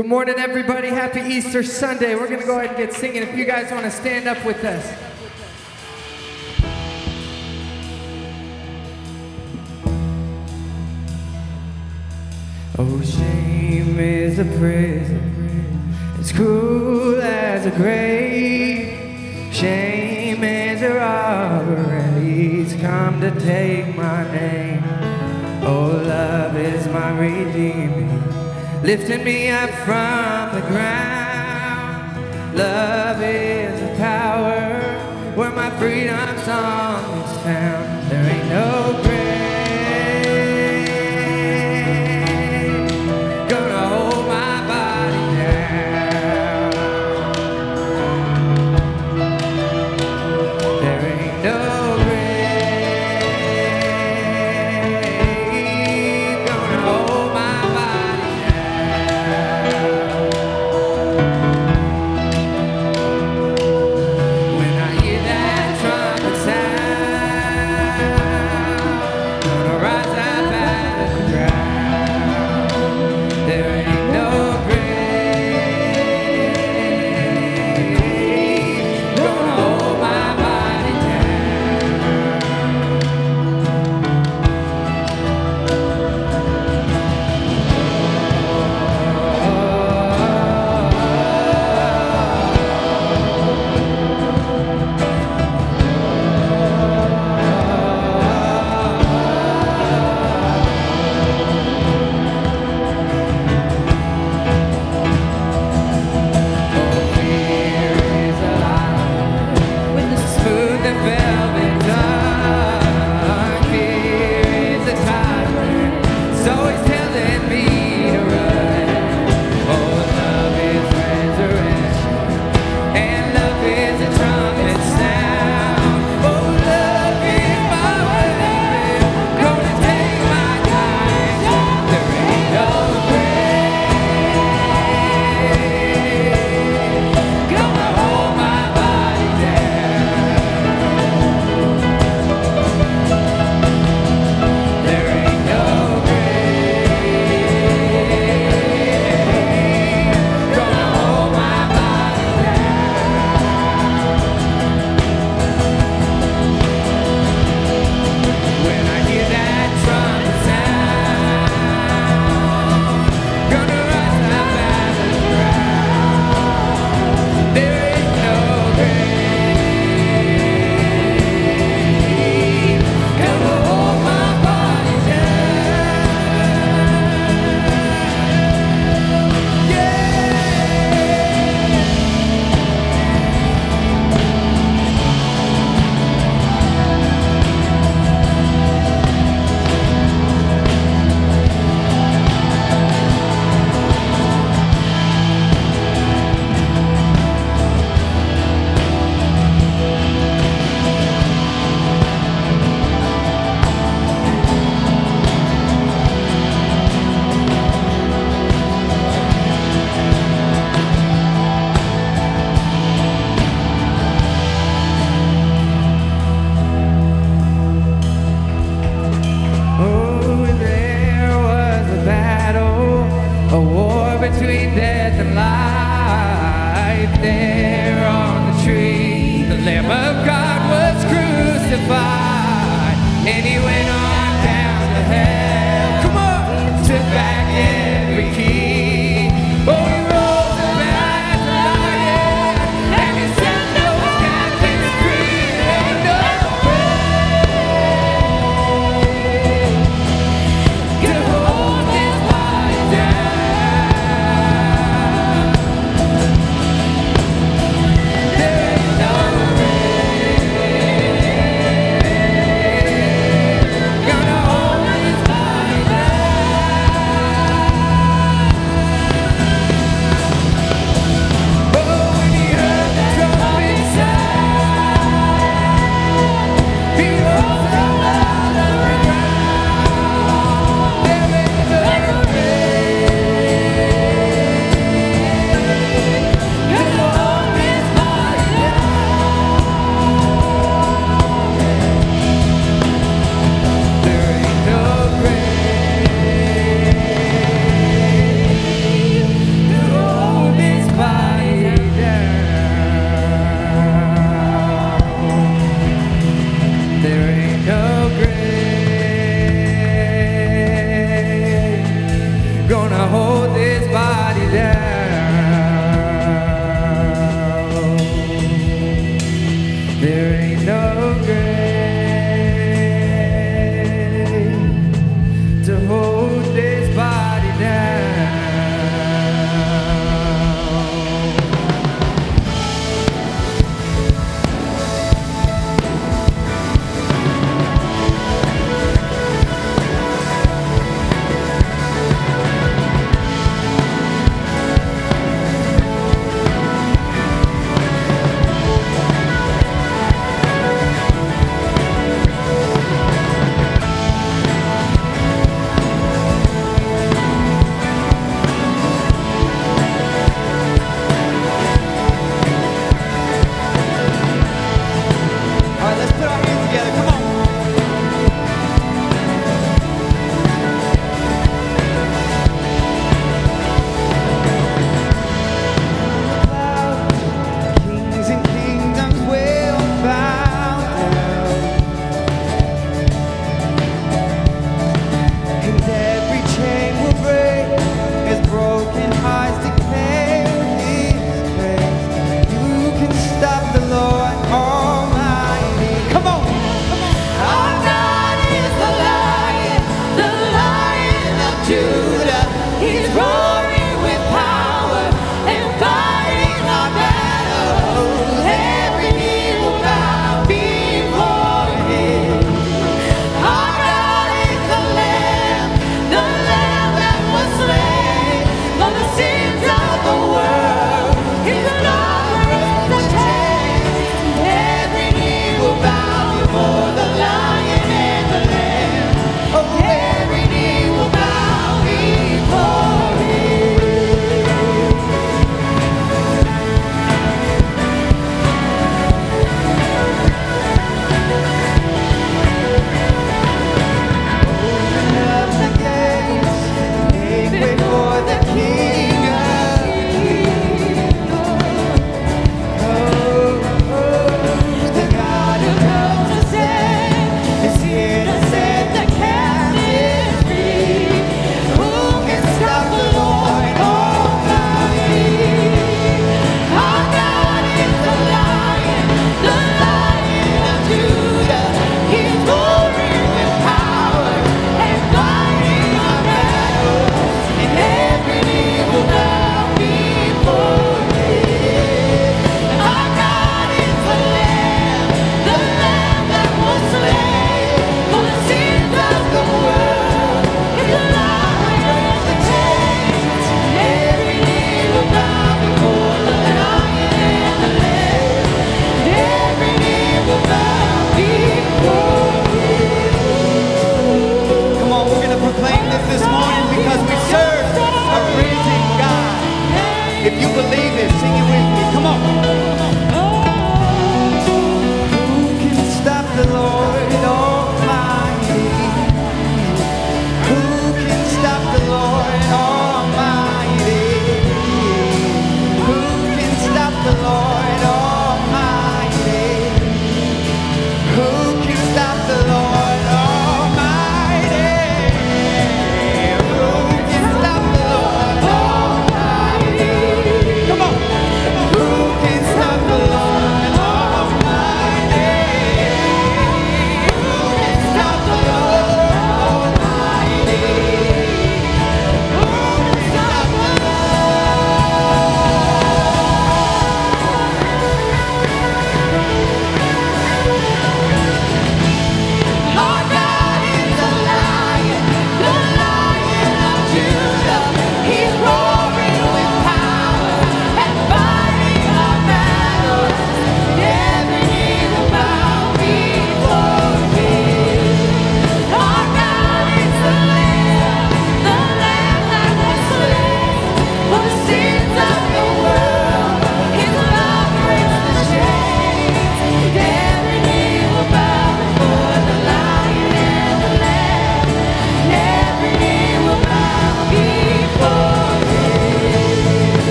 Good morning, everybody. Happy Easter Sunday. We're going to go ahead and get singing. If you guys want to stand up with us. Oh, shame is a prison as cruel as a grave. Shame is a robber, he's come to take my name. Oh, love is my redeemer lifting me up from the ground. Love is a power where my freedom's song is found. There ain't no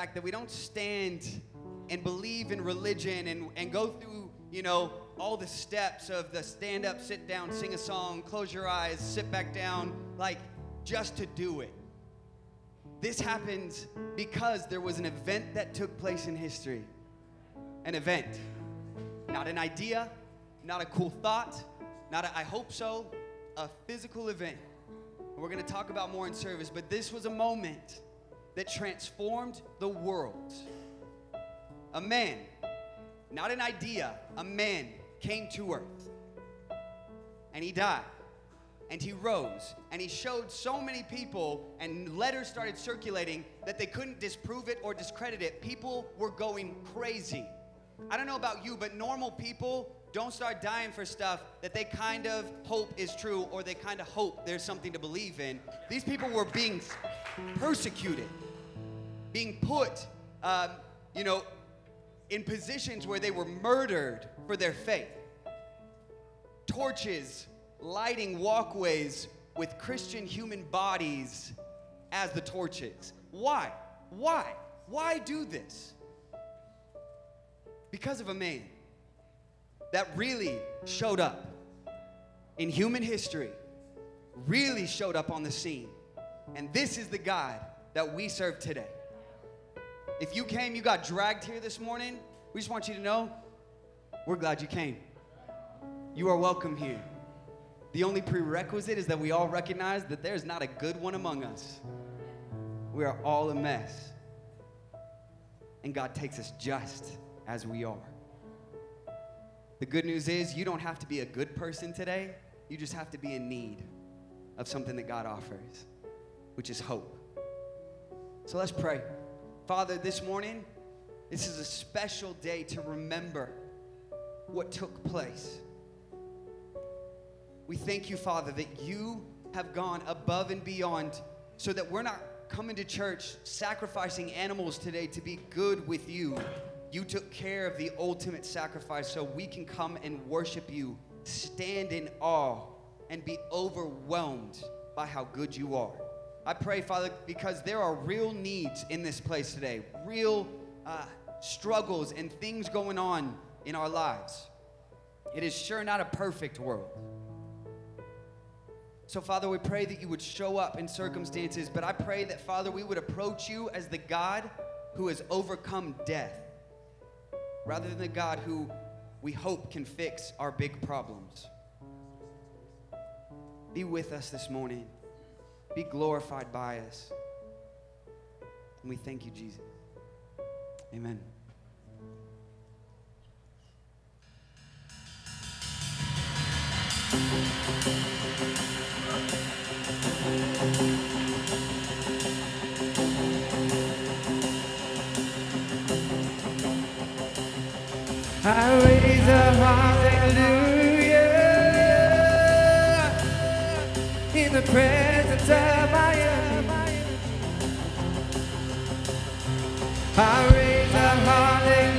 fact that we don't stand and believe in religion and, and go through, you know, all the steps of the stand up, sit down, sing a song, close your eyes, sit back down, like just to do it. This happens because there was an event that took place in history. An event. Not an idea, not a cool thought, not a, I hope so, a physical event. We're going to talk about more in service, but this was a moment that transformed the world. A man, not an idea, a man came to earth and he died and he rose and he showed so many people and letters started circulating that they couldn't disprove it or discredit it. People were going crazy. I don't know about you but normal people don't start dying for stuff that they kind of hope is true or they kind of hope there's something to believe in. These people were being persecuted being put, um, you know, in positions where they were murdered for their faith. Torches lighting walkways with Christian human bodies as the torches. Why? Why? Why do this? Because of a man that really showed up in human history, really showed up on the scene. And this is the God that we serve today. If you came, you got dragged here this morning, we just want you to know we're glad you came. You are welcome here. The only prerequisite is that we all recognize that there's not a good one among us. We are all a mess. And God takes us just as we are. The good news is you don't have to be a good person today, you just have to be in need of something that God offers, which is hope. So let's pray. Father, this morning, this is a special day to remember what took place. We thank you, Father, that you have gone above and beyond so that we're not coming to church sacrificing animals today to be good with you. You took care of the ultimate sacrifice so we can come and worship you, stand in awe, and be overwhelmed by how good you are. I pray, Father, because there are real needs in this place today, real uh, struggles and things going on in our lives. It is sure not a perfect world. So, Father, we pray that you would show up in circumstances, but I pray that, Father, we would approach you as the God who has overcome death rather than the God who we hope can fix our big problems. Be with us this morning. Be glorified by us. And we thank you, Jesus. Amen. I raise a hallelujah in the presence. I raise a hallelujah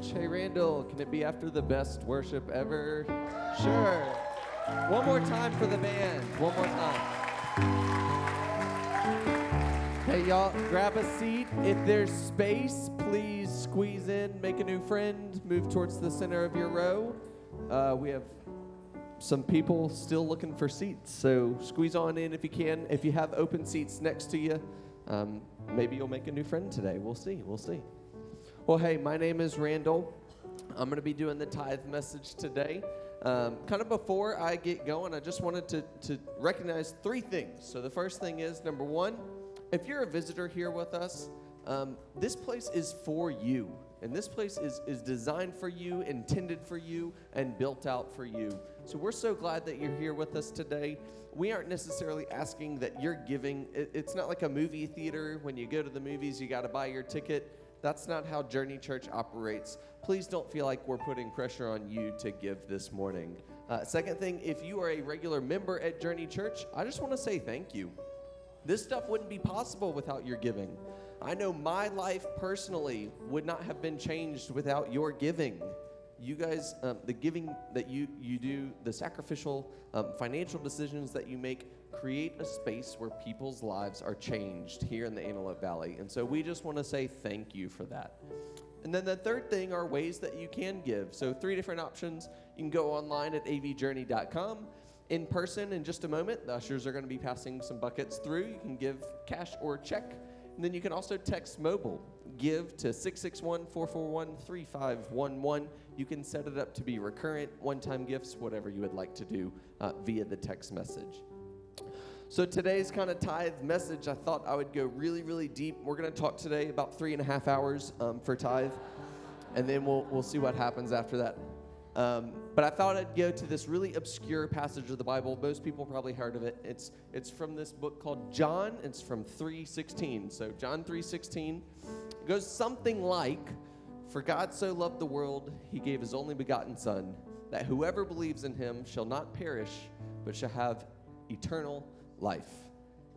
message? Hey, Randall, can it be after the best worship ever? Sure. One more time for the band. One more time. Hey, y'all, grab a seat. If there's space, please squeeze in, make a new friend, move towards the center of your row. Uh, we have some people still looking for seats, so squeeze on in if you can. If you have open seats next to you, um, maybe you'll make a new friend today. We'll see. We'll see. Well, hey, my name is Randall. I'm going to be doing the tithe message today. Um, kind of before I get going, I just wanted to, to recognize three things. So, the first thing is number one, if you're a visitor here with us, um, this place is for you. And this place is, is designed for you, intended for you, and built out for you. So we're so glad that you're here with us today. We aren't necessarily asking that you're giving. It, it's not like a movie theater. When you go to the movies, you got to buy your ticket. That's not how Journey Church operates. Please don't feel like we're putting pressure on you to give this morning. Uh, second thing, if you are a regular member at Journey Church, I just want to say thank you. This stuff wouldn't be possible without your giving. I know my life personally would not have been changed without your giving. You guys, um, the giving that you, you do, the sacrificial um, financial decisions that you make, create a space where people's lives are changed here in the Antelope Valley. And so we just want to say thank you for that. And then the third thing are ways that you can give. So, three different options. You can go online at avjourney.com. In person, in just a moment, the ushers are going to be passing some buckets through. You can give cash or check. And then you can also text mobile. Give to 661 441 3511. You can set it up to be recurrent, one time gifts, whatever you would like to do uh, via the text message. So today's kind of tithe message, I thought I would go really, really deep. We're going to talk today about three and a half hours um, for tithe, and then we'll we'll see what happens after that. Um, but I thought I'd go to this really obscure passage of the Bible. Most people probably heard of it. It's it's from this book called John. It's from 3:16. So John 3:16 goes something like, "For God so loved the world, He gave His only begotten Son, that whoever believes in Him shall not perish, but shall have eternal life."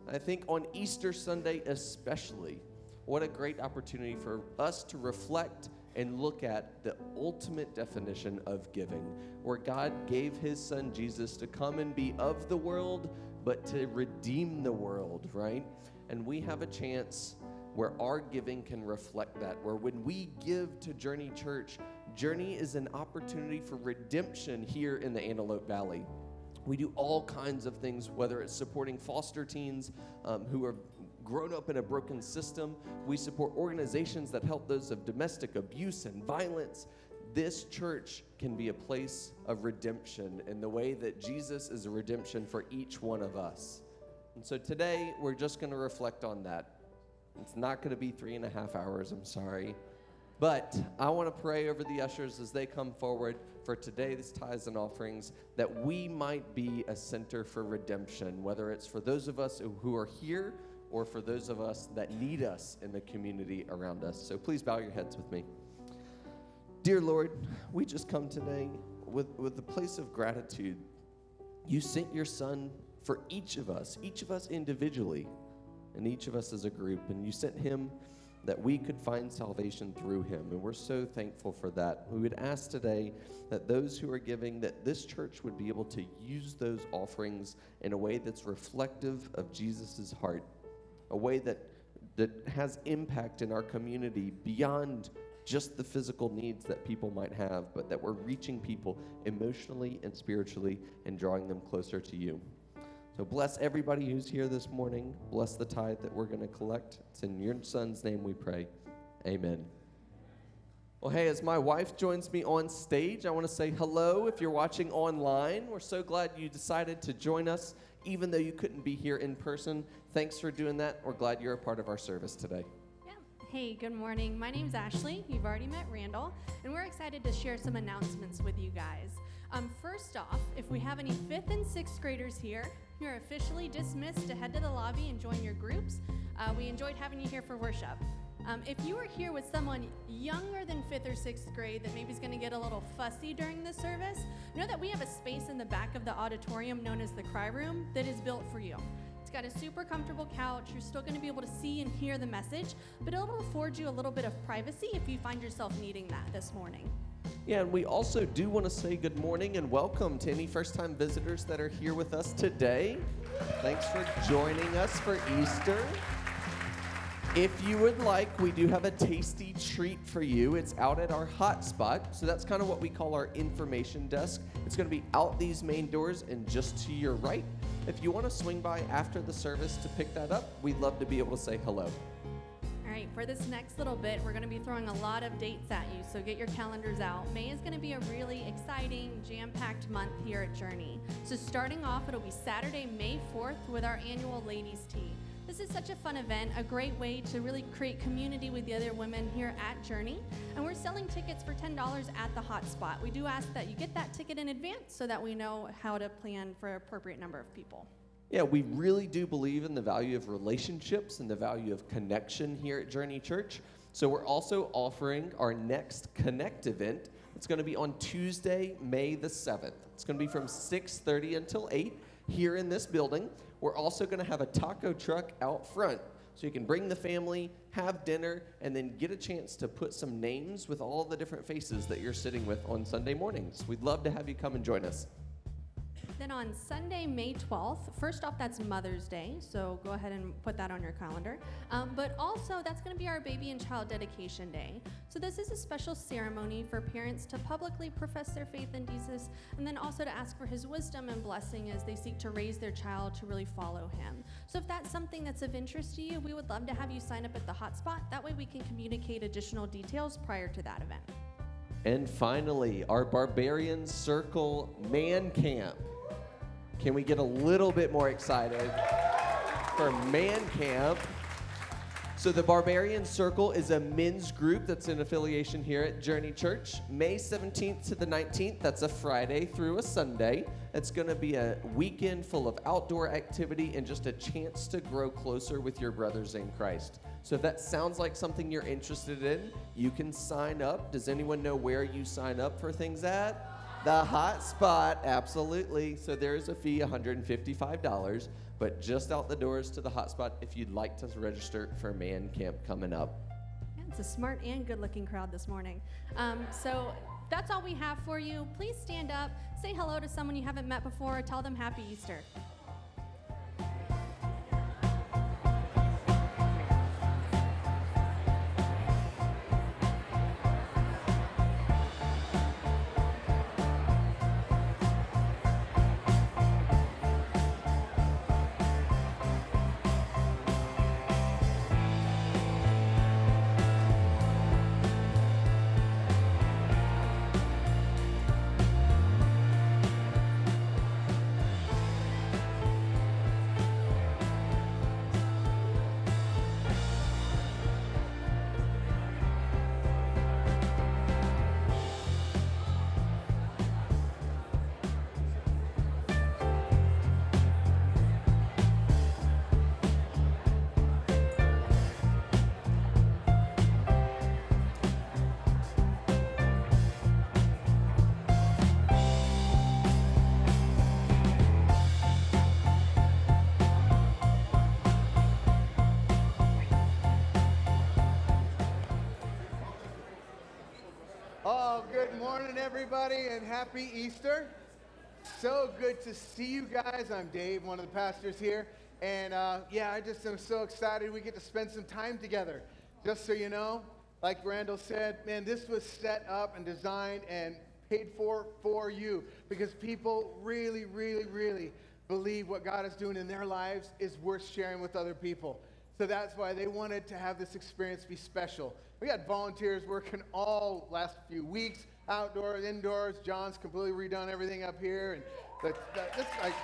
I think on Easter Sunday especially, what a great opportunity for us to reflect and look at the ultimate definition of giving, where God gave his son Jesus to come and be of the world, but to redeem the world, right? And we have a chance where our giving can reflect that, where when we give to Journey Church, Journey is an opportunity for redemption here in the Antelope Valley. We do all kinds of things, whether it's supporting foster teens um, who are grown up in a broken system. We support organizations that help those of domestic abuse and violence. This church can be a place of redemption in the way that Jesus is a redemption for each one of us. And so today, we're just going to reflect on that. It's not going to be three and a half hours, I'm sorry. But I want to pray over the ushers as they come forward for today's tithes and offerings that we might be a center for redemption, whether it's for those of us who are here or for those of us that need us in the community around us. So please bow your heads with me. Dear Lord, we just come today with, with a place of gratitude. You sent your Son for each of us, each of us individually, and each of us as a group, and you sent him that we could find salvation through him. And we're so thankful for that. We would ask today that those who are giving, that this church would be able to use those offerings in a way that's reflective of Jesus' heart, a way that, that has impact in our community beyond just the physical needs that people might have, but that we're reaching people emotionally and spiritually and drawing them closer to you. So bless everybody who's here this morning. Bless the tithe that we're going to collect. It's in your son's name we pray. Amen. Well, hey, as my wife joins me on stage, I want to say hello if you're watching online. We're so glad you decided to join us, even though you couldn't be here in person. Thanks for doing that. We're glad you're a part of our service today. Yeah. Hey, good morning. My name's Ashley. You've already met Randall, and we're excited to share some announcements with you guys. Um, first off, if we have any fifth and sixth graders here, you're officially dismissed to head to the lobby and join your groups. Uh, we enjoyed having you here for worship. Um, if you are here with someone younger than fifth or sixth grade that maybe is going to get a little fussy during the service, know that we have a space in the back of the auditorium known as the Cry Room that is built for you. It's got a super comfortable couch. You're still going to be able to see and hear the message, but it'll afford you a little bit of privacy if you find yourself needing that this morning. Yeah, and we also do want to say good morning and welcome to any first time visitors that are here with us today. Thanks for joining us for Easter. If you would like, we do have a tasty treat for you. It's out at our hotspot. So that's kind of what we call our information desk. It's going to be out these main doors and just to your right. If you want to swing by after the service to pick that up, we'd love to be able to say hello. Right, for this next little bit, we're going to be throwing a lot of dates at you, so get your calendars out. May is going to be a really exciting, jam packed month here at Journey. So, starting off, it'll be Saturday, May 4th, with our annual Ladies' Tea. This is such a fun event, a great way to really create community with the other women here at Journey. And we're selling tickets for $10 at the hotspot. We do ask that you get that ticket in advance so that we know how to plan for an appropriate number of people. Yeah, we really do believe in the value of relationships and the value of connection here at Journey Church. So we're also offering our next Connect event. It's going to be on Tuesday, May the 7th. It's going to be from 6:30 until 8 here in this building. We're also going to have a taco truck out front. So you can bring the family, have dinner, and then get a chance to put some names with all the different faces that you're sitting with on Sunday mornings. We'd love to have you come and join us. Then on Sunday, May 12th, first off, that's Mother's Day, so go ahead and put that on your calendar. Um, but also, that's going to be our baby and child dedication day. So, this is a special ceremony for parents to publicly profess their faith in Jesus and then also to ask for his wisdom and blessing as they seek to raise their child to really follow him. So, if that's something that's of interest to you, we would love to have you sign up at the hotspot. That way, we can communicate additional details prior to that event. And finally, our Barbarian Circle Man Camp. Can we get a little bit more excited for Man Camp? So, the Barbarian Circle is a men's group that's in affiliation here at Journey Church. May 17th to the 19th, that's a Friday through a Sunday. It's going to be a weekend full of outdoor activity and just a chance to grow closer with your brothers in Christ. So, if that sounds like something you're interested in, you can sign up. Does anyone know where you sign up for things at? The hot spot, absolutely. So there's a fee, $155, but just out the doors to the hot spot if you'd like to register for Man Camp coming up. Yeah, it's a smart and good looking crowd this morning. Um, so that's all we have for you. Please stand up, say hello to someone you haven't met before, tell them Happy Easter. Everybody, and happy Easter. So good to see you guys. I'm Dave, one of the pastors here. And uh, yeah, I just am so excited we get to spend some time together. Just so you know, like Randall said, man, this was set up and designed and paid for for you because people really, really, really believe what God is doing in their lives is worth sharing with other people. So that's why they wanted to have this experience be special. We had volunteers working all last few weeks, outdoors, indoors. John's completely redone everything up here, and the, like.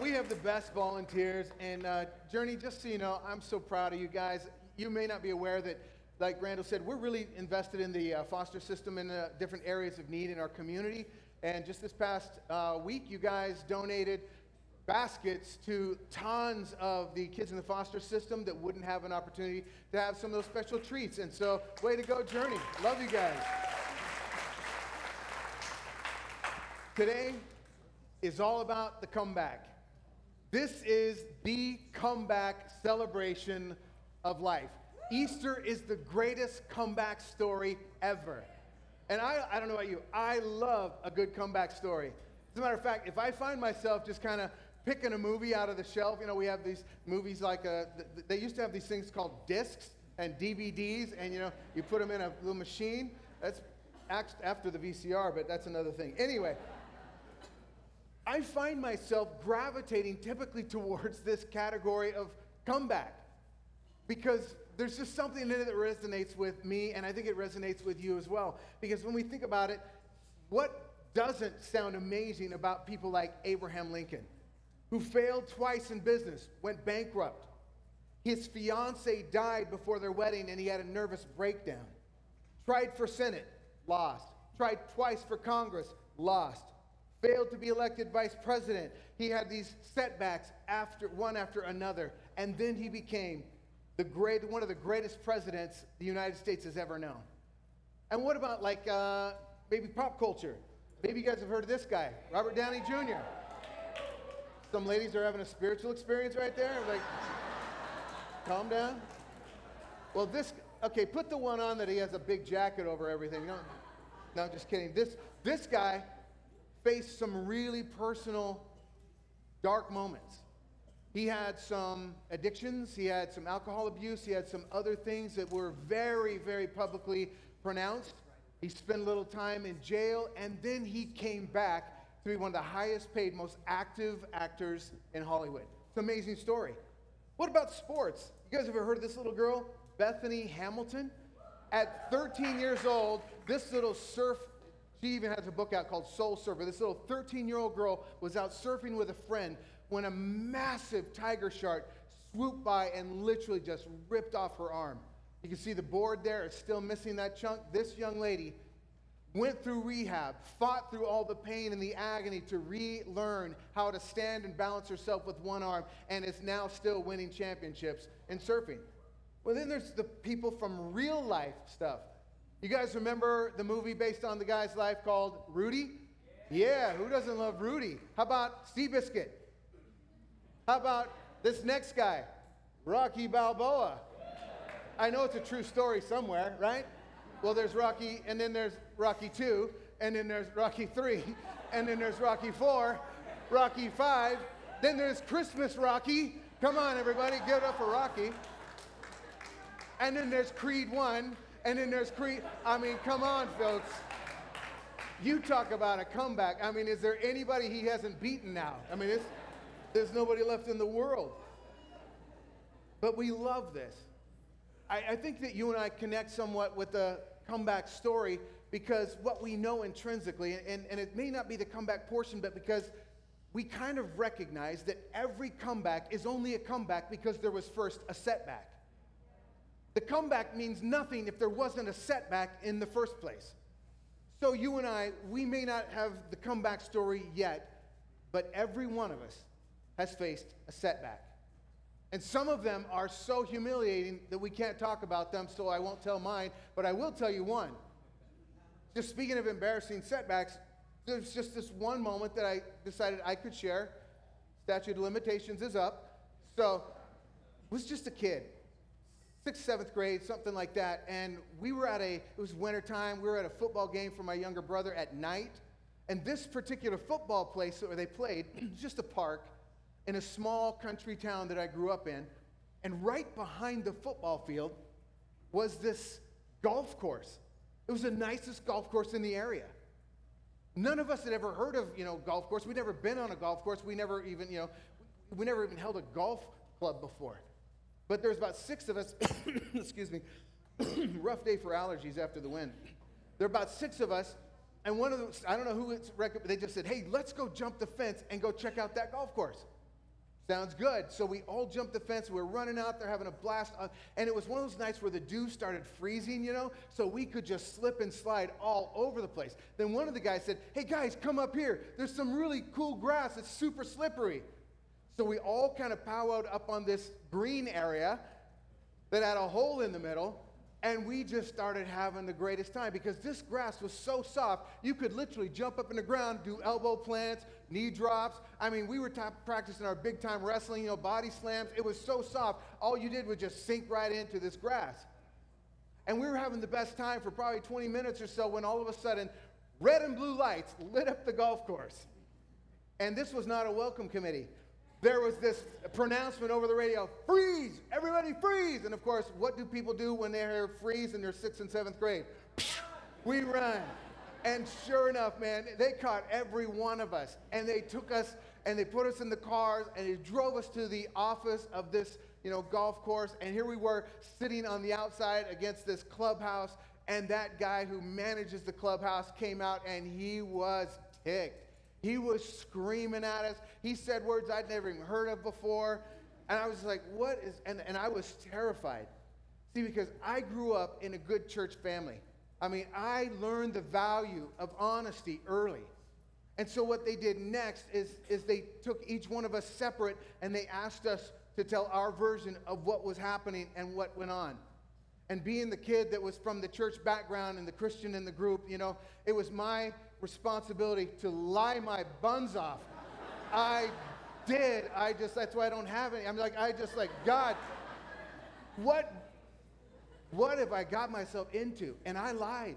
We have the best volunteers. And uh, Journey, just so you know, I'm so proud of you guys. You may not be aware that, like Randall said, we're really invested in the uh, foster system in uh, different areas of need in our community. And just this past uh, week, you guys donated baskets to tons of the kids in the foster system that wouldn't have an opportunity to have some of those special treats. And so, way to go, Journey. Love you guys. Today, is all about the comeback. This is the comeback celebration of life. Easter is the greatest comeback story ever. And I, I don't know about you, I love a good comeback story. As a matter of fact, if I find myself just kind of picking a movie out of the shelf, you know, we have these movies like, uh, they used to have these things called discs and DVDs, and you know, you put them in a little machine. That's after the VCR, but that's another thing. Anyway, I find myself gravitating typically towards this category of comeback because there's just something in it that resonates with me, and I think it resonates with you as well. Because when we think about it, what doesn't sound amazing about people like Abraham Lincoln, who failed twice in business, went bankrupt? His fiancee died before their wedding, and he had a nervous breakdown. Tried for Senate, lost. Tried twice for Congress, lost. Failed to be elected vice president. He had these setbacks after one after another, and then he became the great, one of the greatest presidents the United States has ever known. And what about like uh, maybe pop culture? Maybe you guys have heard of this guy, Robert Downey Jr. Some ladies are having a spiritual experience right there. Like, calm down. Well, this okay. Put the one on that he has a big jacket over everything. No, no, just kidding. This this guy faced some really personal, dark moments. He had some addictions, he had some alcohol abuse, he had some other things that were very, very publicly pronounced. He spent a little time in jail, and then he came back to be one of the highest paid, most active actors in Hollywood. It's an amazing story. What about sports? You guys ever heard of this little girl, Bethany Hamilton? At 13 years old, this little surf, she even has a book out called Soul Surfer. This little 13 year old girl was out surfing with a friend when a massive tiger shark swooped by and literally just ripped off her arm. You can see the board there is still missing that chunk. This young lady went through rehab, fought through all the pain and the agony to relearn how to stand and balance herself with one arm, and is now still winning championships in surfing. Well, then there's the people from real life stuff. You guys remember the movie based on the guy's life called Rudy? Yeah, who doesn't love Rudy? How about Seabiscuit? How about this next guy, Rocky Balboa? I know it's a true story somewhere, right? Well, there's Rocky, and then there's Rocky 2, and then there's Rocky 3, and then there's Rocky 4, Rocky 5, then there's Christmas Rocky. Come on, everybody, give it up for Rocky. And then there's Creed 1, and then there's Creed. I mean, come on, folks. You talk about a comeback. I mean, is there anybody he hasn't beaten now? I mean, there's nobody left in the world. But we love this. I, I think that you and I connect somewhat with the comeback story because what we know intrinsically, and, and it may not be the comeback portion, but because we kind of recognize that every comeback is only a comeback because there was first a setback. The comeback means nothing if there wasn't a setback in the first place. So you and I, we may not have the comeback story yet, but every one of us has faced a setback. And some of them are so humiliating that we can't talk about them, so I won't tell mine, but I will tell you one. Just speaking of embarrassing setbacks, there's just this one moment that I decided I could share. Statute of limitations is up. So, I was just a kid, sixth, seventh grade, something like that. And we were at a, it was wintertime, we were at a football game for my younger brother at night. And this particular football place where they played, just a park in a small country town that I grew up in. And right behind the football field was this golf course. It was the nicest golf course in the area. None of us had ever heard of, you know, golf course. We'd never been on a golf course. We never even, you know, we never even held a golf club before. But there's about six of us, excuse me, rough day for allergies after the wind. There are about six of us, and one of them, I don't know who it's, they just said, hey, let's go jump the fence and go check out that golf course. Sounds good. So we all jumped the fence. We are running out there having a blast. And it was one of those nights where the dew started freezing, you know, so we could just slip and slide all over the place. Then one of the guys said, Hey guys, come up here. There's some really cool grass. It's super slippery. So we all kind of powwowed up on this green area that had a hole in the middle. And we just started having the greatest time because this grass was so soft, you could literally jump up in the ground, do elbow plants, knee drops. I mean, we were ta- practicing our big time wrestling, you know, body slams. It was so soft, all you did was just sink right into this grass. And we were having the best time for probably 20 minutes or so when all of a sudden, red and blue lights lit up the golf course. And this was not a welcome committee. There was this pronouncement over the radio freeze, everybody freeze. And of course, what do people do when they hear freeze in their sixth and seventh grade? We run. And sure enough, man, they caught every one of us. And they took us and they put us in the cars and they drove us to the office of this, you know, golf course. And here we were sitting on the outside against this clubhouse. And that guy who manages the clubhouse came out and he was ticked. He was screaming at us. He said words I'd never even heard of before. And I was like, what is, and, and I was terrified. See, because I grew up in a good church family. I mean, I learned the value of honesty early. And so what they did next is, is they took each one of us separate and they asked us to tell our version of what was happening and what went on. And being the kid that was from the church background and the Christian in the group, you know, it was my responsibility to lie my buns off. I did. I just, that's why I don't have any. I'm like, I just like, God, what, what have I got myself into? And I lied.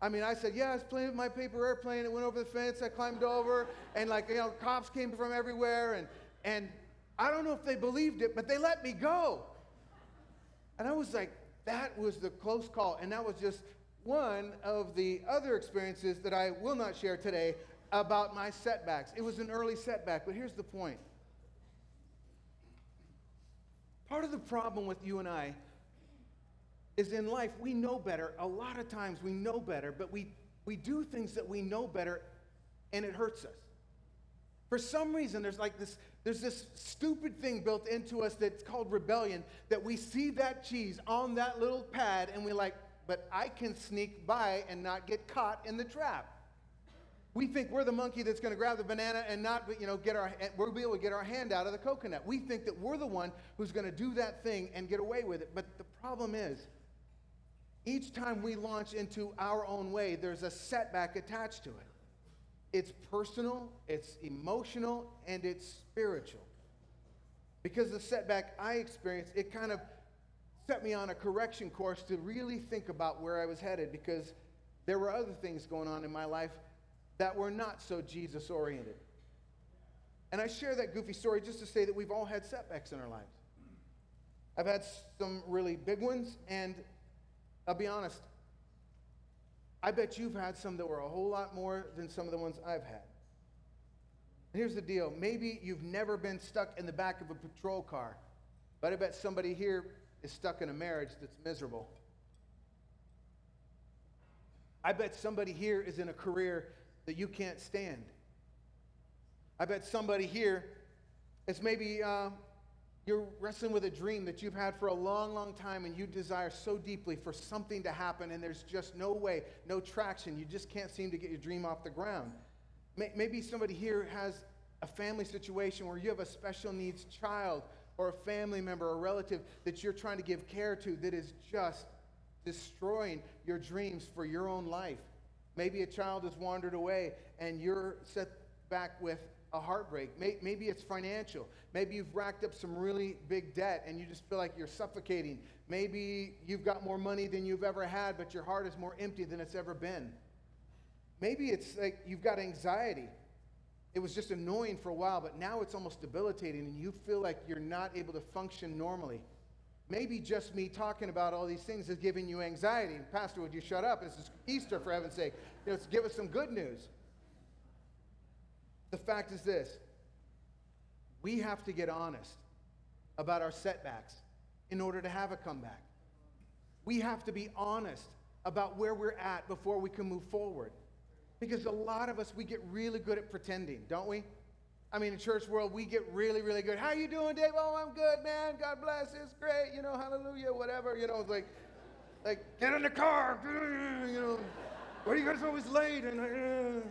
I mean, I said, yeah, I was playing with my paper airplane. It went over the fence. I climbed over, and like, you know, cops came from everywhere. And, and I don't know if they believed it, but they let me go. And I was like, that was the close call. And that was just one of the other experiences that I will not share today about my setbacks. It was an early setback, but here's the point. Part of the problem with you and I is in life, we know better. A lot of times we know better, but we, we do things that we know better and it hurts us. For some reason, there's like this, there's this stupid thing built into us that's called rebellion that we see that cheese on that little pad and we're like, but I can sneak by and not get caught in the trap. We think we're the monkey that's going to grab the banana and not, you know, get our, we'll be able to get our hand out of the coconut. We think that we're the one who's going to do that thing and get away with it. But the problem is, each time we launch into our own way, there's a setback attached to it. It's personal, it's emotional, and it's spiritual. Because the setback I experienced, it kind of set me on a correction course to really think about where I was headed because there were other things going on in my life that were not so Jesus oriented. And I share that goofy story just to say that we've all had setbacks in our lives. I've had some really big ones, and I'll be honest, I bet you've had some that were a whole lot more than some of the ones I've had. And here's the deal maybe you've never been stuck in the back of a patrol car, but I bet somebody here is stuck in a marriage that's miserable. I bet somebody here is in a career that you can't stand. I bet somebody here is maybe uh, you're wrestling with a dream that you've had for a long, long time and you desire so deeply for something to happen and there's just no way, no traction. You just can't seem to get your dream off the ground. Maybe somebody here has a family situation where you have a special needs child or a family member or relative that you're trying to give care to that is just destroying your dreams for your own life. Maybe a child has wandered away and you're set back with a heartbreak. Maybe it's financial. Maybe you've racked up some really big debt and you just feel like you're suffocating. Maybe you've got more money than you've ever had, but your heart is more empty than it's ever been. Maybe it's like you've got anxiety. It was just annoying for a while, but now it's almost debilitating and you feel like you're not able to function normally. Maybe just me talking about all these things is giving you anxiety. Pastor, would you shut up? This is Easter, for heaven's sake. Know, give us some good news. The fact is this we have to get honest about our setbacks in order to have a comeback. We have to be honest about where we're at before we can move forward. Because a lot of us, we get really good at pretending, don't we? I mean, in church world, we get really, really good. How you doing, Dave? Oh, I'm good, man. God bless. It's great. You know, hallelujah, whatever. You know, it's like, like get in the car. You know, why are you guys always late? And uh,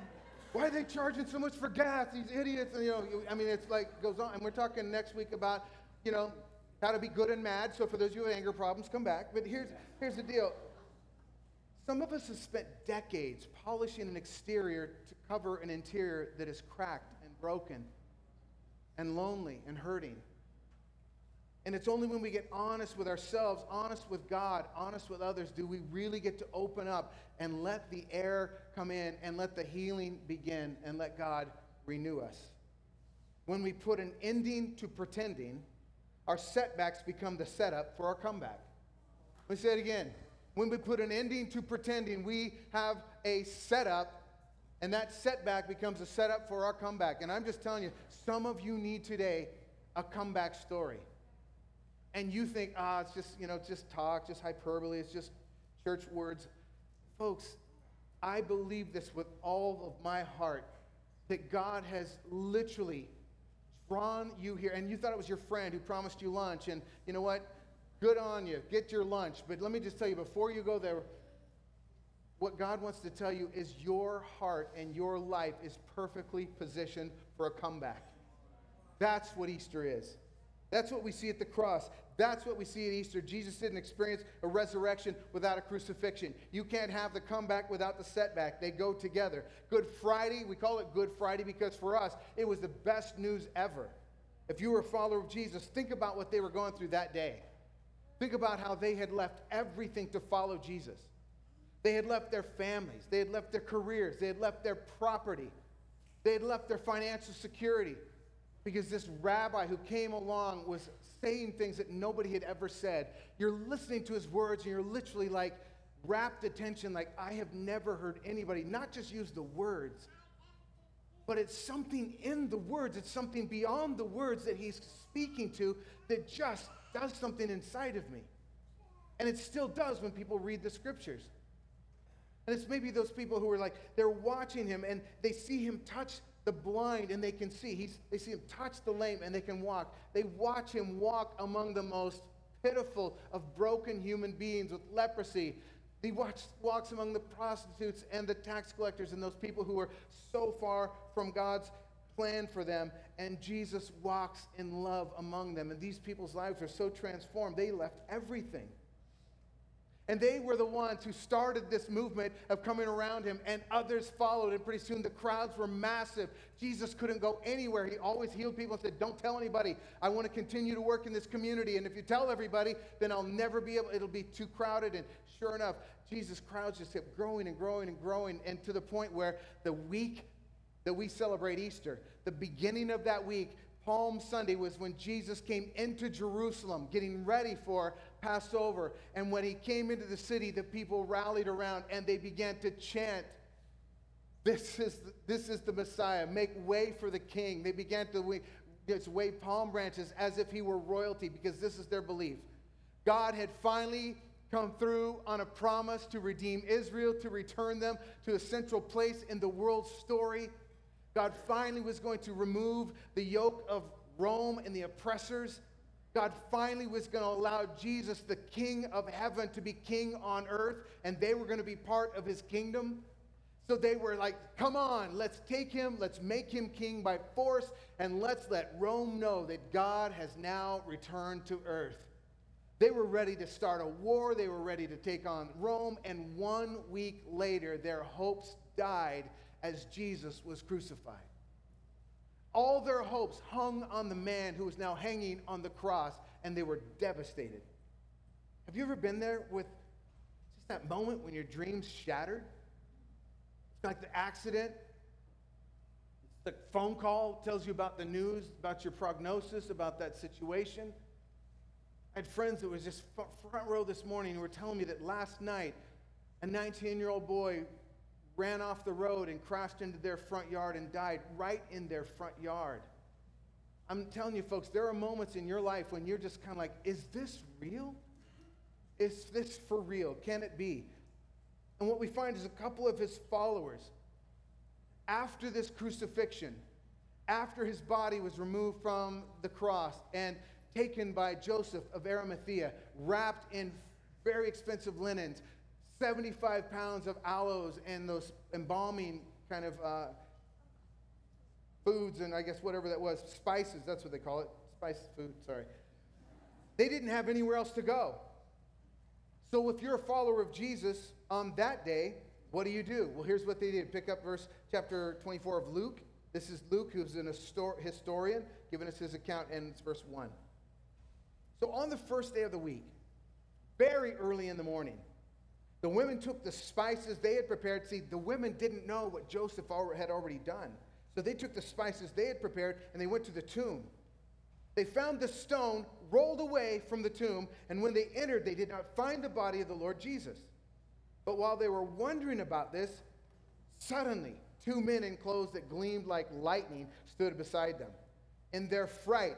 why are they charging so much for gas? These idiots. And, you know, I mean, it's like goes on. And we're talking next week about, you know, how to be good and mad. So for those of you with anger problems, come back. But here's, here's the deal. Some of us have spent decades polishing an exterior to cover an interior that is cracked and broken and lonely and hurting. And it's only when we get honest with ourselves, honest with God, honest with others, do we really get to open up and let the air come in and let the healing begin and let God renew us. When we put an ending to pretending, our setbacks become the setup for our comeback. Let me say it again. When we put an ending to pretending, we have a setup, and that setback becomes a setup for our comeback. And I'm just telling you, some of you need today a comeback story. And you think, ah, it's just, you know, just talk, just hyperbole, it's just church words. Folks, I believe this with all of my heart that God has literally drawn you here. And you thought it was your friend who promised you lunch. And you know what? Good on you. Get your lunch. But let me just tell you before you go there, what God wants to tell you is your heart and your life is perfectly positioned for a comeback. That's what Easter is. That's what we see at the cross. That's what we see at Easter. Jesus didn't experience a resurrection without a crucifixion. You can't have the comeback without the setback. They go together. Good Friday, we call it Good Friday because for us, it was the best news ever. If you were a follower of Jesus, think about what they were going through that day. Think about how they had left everything to follow Jesus. They had left their families, they had left their careers, they had left their property, they had left their financial security because this rabbi who came along was saying things that nobody had ever said. You're listening to his words and you're literally like rapt attention, like, I have never heard anybody not just use the words, but it's something in the words, it's something beyond the words that he's speaking to that just does something inside of me. And it still does when people read the scriptures. And it's maybe those people who are like, they're watching him and they see him touch the blind and they can see. He's, they see him touch the lame and they can walk. They watch him walk among the most pitiful of broken human beings with leprosy. He watch, walks among the prostitutes and the tax collectors and those people who are so far from God's plan for them. And Jesus walks in love among them. And these people's lives are so transformed, they left everything. And they were the ones who started this movement of coming around him, and others followed. And pretty soon the crowds were massive. Jesus couldn't go anywhere. He always healed people and said, Don't tell anybody. I want to continue to work in this community. And if you tell everybody, then I'll never be able, it'll be too crowded. And sure enough, Jesus' crowds just kept growing and growing and growing, and to the point where the week that we celebrate Easter, the beginning of that week, Palm Sunday was when Jesus came into Jerusalem, getting ready for Passover. And when he came into the city, the people rallied around and they began to chant, This is, this is the Messiah. Make way for the king. They began to just wave palm branches as if he were royalty because this is their belief. God had finally come through on a promise to redeem Israel, to return them to a central place in the world's story. God finally was going to remove the yoke of Rome and the oppressors. God finally was going to allow Jesus, the King of heaven, to be king on earth, and they were going to be part of his kingdom. So they were like, come on, let's take him, let's make him king by force, and let's let Rome know that God has now returned to earth. They were ready to start a war, they were ready to take on Rome, and one week later, their hopes died as Jesus was crucified. All their hopes hung on the man who was now hanging on the cross, and they were devastated. Have you ever been there with just that moment when your dreams shattered? It's like the accident. The phone call tells you about the news, about your prognosis, about that situation. I had friends that was just front row this morning who were telling me that last night a 19 year old boy ran off the road and crashed into their front yard and died right in their front yard. I'm telling you, folks, there are moments in your life when you're just kind of like, is this real? Is this for real? Can it be? And what we find is a couple of his followers, after this crucifixion, after his body was removed from the cross and taken by Joseph of Arimathea, wrapped in very expensive linens, 75 pounds of aloes and those embalming kind of uh, foods and I guess whatever that was, spices, that's what they call it, spice food, sorry. they didn't have anywhere else to go. So if you're a follower of Jesus on that day, what do you do? Well, here's what they did. Pick up verse chapter 24 of Luke. This is Luke, who's an histor- historian, giving us his account, and it's verse 1. So on the first day of the week, very early in the morning, the women took the spices they had prepared. See, the women didn't know what Joseph had already done. So they took the spices they had prepared and they went to the tomb. They found the stone rolled away from the tomb, and when they entered, they did not find the body of the Lord Jesus. But while they were wondering about this, suddenly two men in clothes that gleamed like lightning stood beside them. In their fright,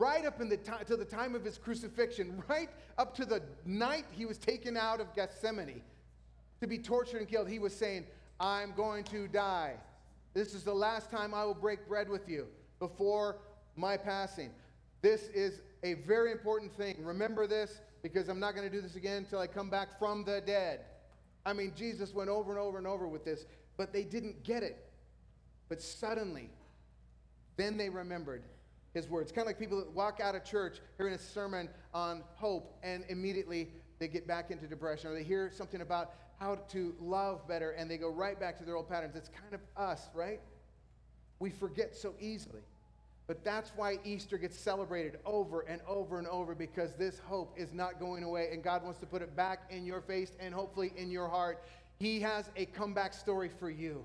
Right up in the time to the time of his crucifixion, right up to the night he was taken out of Gethsemane to be tortured and killed, he was saying, I'm going to die. This is the last time I will break bread with you before my passing. This is a very important thing. Remember this because I'm not going to do this again until I come back from the dead. I mean, Jesus went over and over and over with this, but they didn't get it. But suddenly, then they remembered his words. Kind of like people that walk out of church hearing a sermon on hope and immediately they get back into depression or they hear something about how to love better and they go right back to their old patterns. It's kind of us, right? We forget so easily. But that's why Easter gets celebrated over and over and over because this hope is not going away and God wants to put it back in your face and hopefully in your heart. He has a comeback story for you.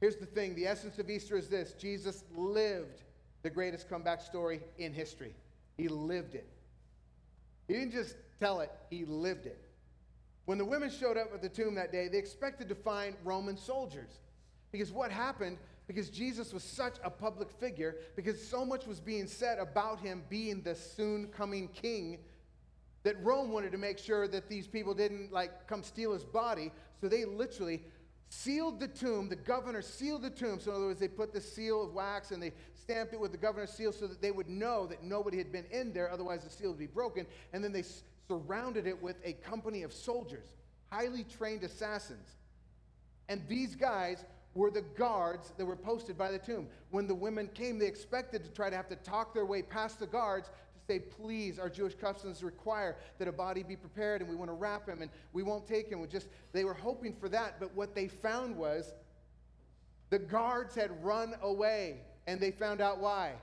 Here's the thing the essence of Easter is this Jesus lived the greatest comeback story in history. He lived it. He didn't just tell it, he lived it. When the women showed up at the tomb that day, they expected to find Roman soldiers. Because what happened, because Jesus was such a public figure, because so much was being said about him being the soon coming king, that Rome wanted to make sure that these people didn't like come steal his body. So they literally sealed the tomb. The governor sealed the tomb. So in other words, they put the seal of wax and they stamped it with the governor's seal so that they would know that nobody had been in there. Otherwise, the seal would be broken. And then they s- surrounded it with a company of soldiers, highly trained assassins. And these guys were the guards that were posted by the tomb. When the women came, they expected to try to have to talk their way past the guards say, please, our Jewish customs require that a body be prepared and we want to wrap him and we won't take him. We just they were hoping for that, but what they found was the guards had run away and they found out why.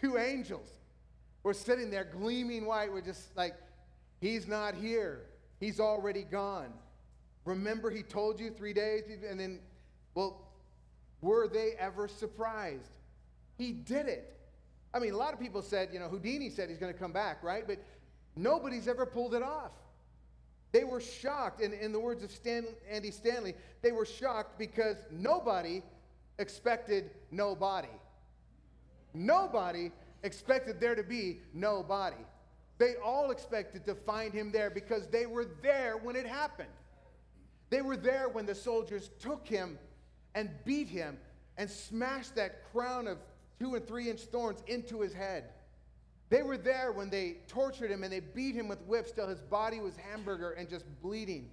Two angels were sitting there gleaming white, were just like, He's not here. He's already gone. Remember, he told you three days, and then, well, were they ever surprised? He did it. I mean, a lot of people said, you know, Houdini said he's going to come back, right? But nobody's ever pulled it off. They were shocked. And in the words of Stan, Andy Stanley, they were shocked because nobody expected nobody. Nobody expected there to be nobody. They all expected to find him there because they were there when it happened. They were there when the soldiers took him and beat him and smashed that crown of two and three inch thorns into his head. They were there when they tortured him and they beat him with whips till his body was hamburger and just bleeding.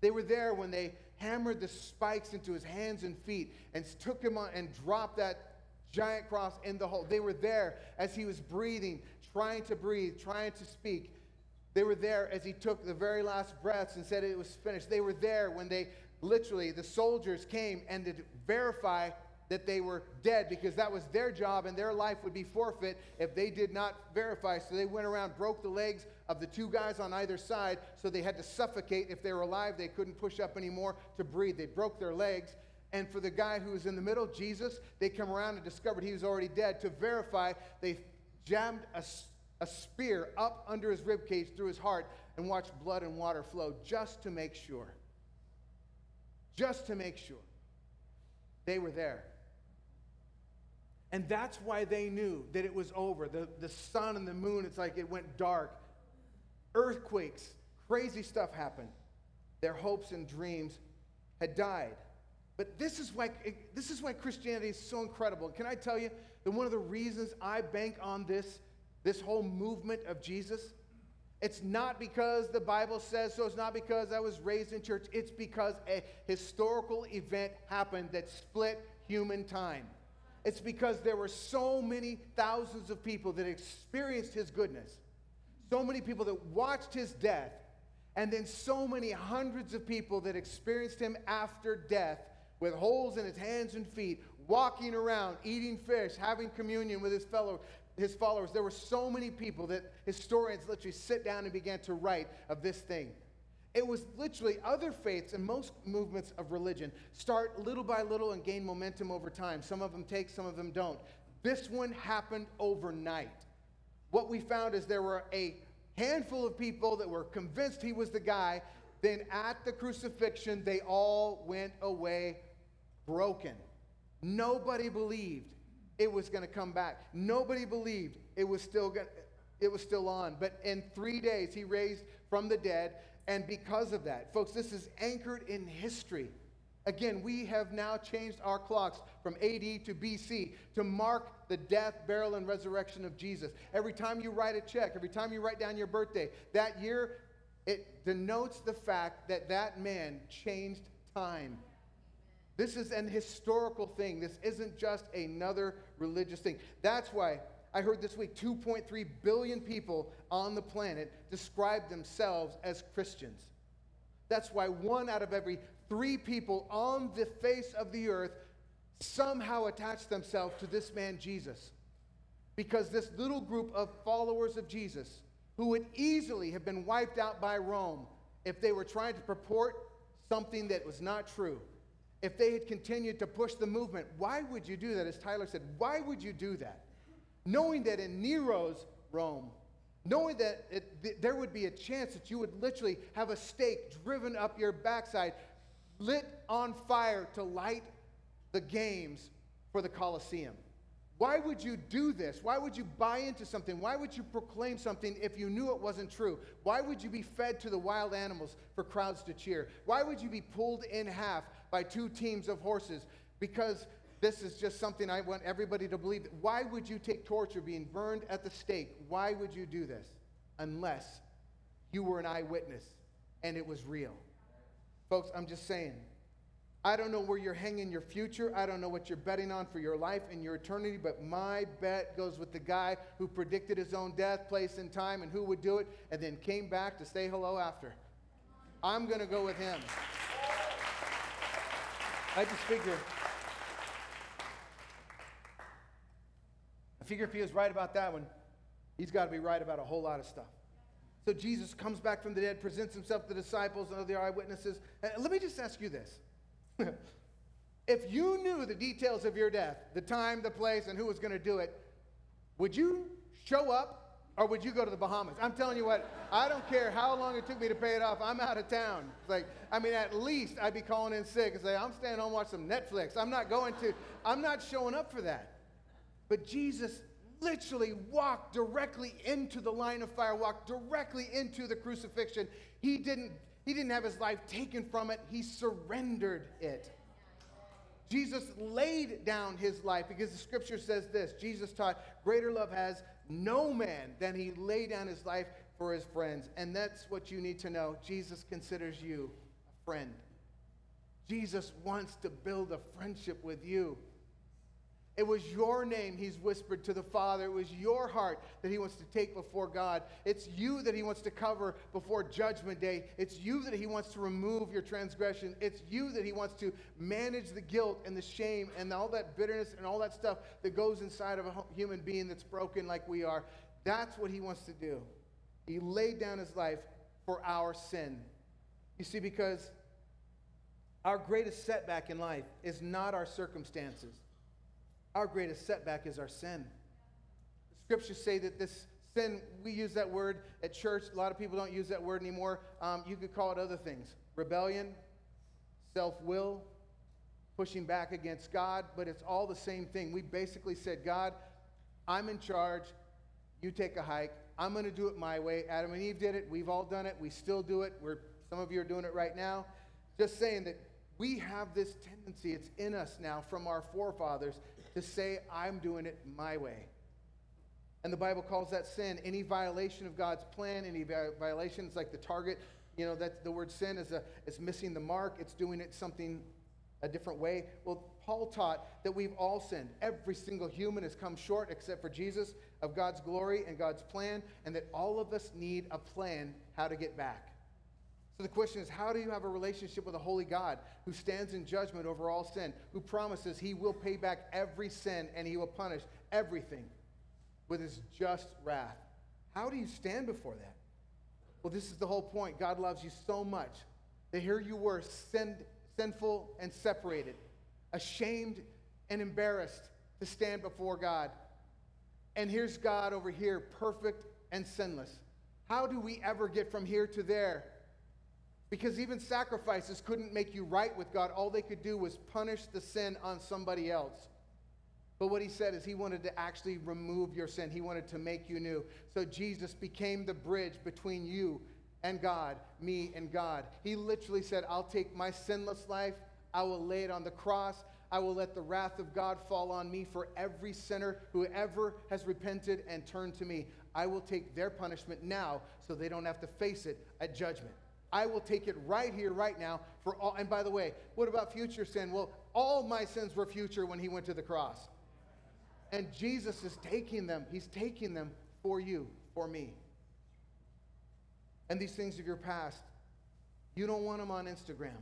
They were there when they hammered the spikes into his hands and feet and took him on and dropped that giant cross in the hole. They were there as he was breathing, trying to breathe, trying to speak. They were there as he took the very last breaths and said it was finished. They were there when they literally, the soldiers came and to verify that they were dead because that was their job and their life would be forfeit if they did not verify. So they went around, broke the legs of the two guys on either side, so they had to suffocate. If they were alive, they couldn't push up anymore to breathe. They broke their legs. And for the guy who was in the middle, Jesus, they come around and discovered he was already dead. To verify, they jammed a spear up under his rib cage through his heart and watched blood and water flow just to make sure. Just to make sure. They were there. And that's why they knew that it was over. The, the sun and the moon, it's like it went dark. earthquakes, crazy stuff happened. Their hopes and dreams had died. But this is why this is why Christianity is so incredible. Can I tell you that one of the reasons I bank on this this whole movement of Jesus? It's not because the Bible says so. It's not because I was raised in church. It's because a historical event happened that split human time. It's because there were so many thousands of people that experienced his goodness, so many people that watched his death, and then so many hundreds of people that experienced him after death with holes in his hands and feet, walking around, eating fish, having communion with his fellow his followers. There were so many people that historians literally sit down and began to write of this thing. It was literally other faiths and most movements of religion start little by little and gain momentum over time. Some of them take, some of them don't. This one happened overnight. What we found is there were a handful of people that were convinced he was the guy. Then at the crucifixion, they all went away broken. Nobody believed it was going to come back. Nobody believed it was still going it was still on. But in 3 days he raised from the dead and because of that, folks, this is anchored in history. Again, we have now changed our clocks from AD to BC to mark the death, burial, and resurrection of Jesus. Every time you write a check, every time you write down your birthday, that year, it denotes the fact that that man changed time. This is an historical thing. This isn't just another religious thing. That's why I heard this week 2.3 billion people on the planet describe themselves as Christians. That's why one out of every three people on the face of the earth somehow attach themselves to this man Jesus. Because this little group of followers of Jesus, who would easily have been wiped out by Rome if they were trying to purport something that was not true, if they had continued to push the movement, why would you do that? As Tyler said, why would you do that? Knowing that in Nero's Rome, knowing that it, th- there would be a chance that you would literally have a stake driven up your backside, lit on fire to light the games for the Colosseum. Why would you do this? Why would you buy into something? Why would you proclaim something if you knew it wasn't true? Why would you be fed to the wild animals for crowds to cheer? Why would you be pulled in half by two teams of horses? Because this is just something I want everybody to believe. Why would you take torture being burned at the stake? Why would you do this? Unless you were an eyewitness and it was real. Folks, I'm just saying. I don't know where you're hanging your future. I don't know what you're betting on for your life and your eternity, but my bet goes with the guy who predicted his own death, place, and time, and who would do it, and then came back to say hello after. I'm going to go with him. I just figure. I figure if he was right about that one, he's got to be right about a whole lot of stuff. So Jesus comes back from the dead, presents himself to the disciples and other eyewitnesses. And let me just ask you this. if you knew the details of your death, the time, the place, and who was going to do it, would you show up or would you go to the Bahamas? I'm telling you what, I don't care how long it took me to pay it off. I'm out of town. It's like, I mean, at least I'd be calling in sick and say, I'm staying home watch some Netflix. I'm not going to, I'm not showing up for that. But Jesus literally walked directly into the line of fire, walked directly into the crucifixion. He didn't he didn't have his life taken from it, he surrendered it. Jesus laid down his life because the scripture says this Jesus taught, Greater love has no man than he laid down his life for his friends. And that's what you need to know. Jesus considers you a friend. Jesus wants to build a friendship with you. It was your name he's whispered to the Father. It was your heart that he wants to take before God. It's you that he wants to cover before Judgment Day. It's you that he wants to remove your transgression. It's you that he wants to manage the guilt and the shame and all that bitterness and all that stuff that goes inside of a human being that's broken like we are. That's what he wants to do. He laid down his life for our sin. You see, because our greatest setback in life is not our circumstances. Our greatest setback is our sin. The scriptures say that this sin, we use that word at church. A lot of people don't use that word anymore. Um, you could call it other things rebellion, self will, pushing back against God, but it's all the same thing. We basically said, God, I'm in charge. You take a hike. I'm going to do it my way. Adam and Eve did it. We've all done it. We still do it. We're, some of you are doing it right now. Just saying that we have this tendency, it's in us now from our forefathers, to say, I'm doing it my way. And the Bible calls that sin. Any violation of God's plan, any vi- violation, it's like the target. You know, that the word sin is, a, is missing the mark. It's doing it something a different way. Well, Paul taught that we've all sinned. Every single human has come short, except for Jesus, of God's glory and God's plan, and that all of us need a plan how to get back. So the question is how do you have a relationship with a holy God who stands in judgment over all sin, who promises he will pay back every sin and he will punish everything with his just wrath? How do you stand before that? Well, this is the whole point. God loves you so much that here you were, sin, sinful and separated, ashamed and embarrassed to stand before God. And here's God over here, perfect and sinless. How do we ever get from here to there? Because even sacrifices couldn't make you right with God. All they could do was punish the sin on somebody else. But what he said is he wanted to actually remove your sin. He wanted to make you new. So Jesus became the bridge between you and God, me and God. He literally said, I'll take my sinless life, I will lay it on the cross. I will let the wrath of God fall on me for every sinner who ever has repented and turned to me. I will take their punishment now so they don't have to face it at judgment. I will take it right here, right now for all. And by the way, what about future sin? Well, all my sins were future when he went to the cross. And Jesus is taking them, he's taking them for you, for me. And these things of your past, you don't want them on Instagram.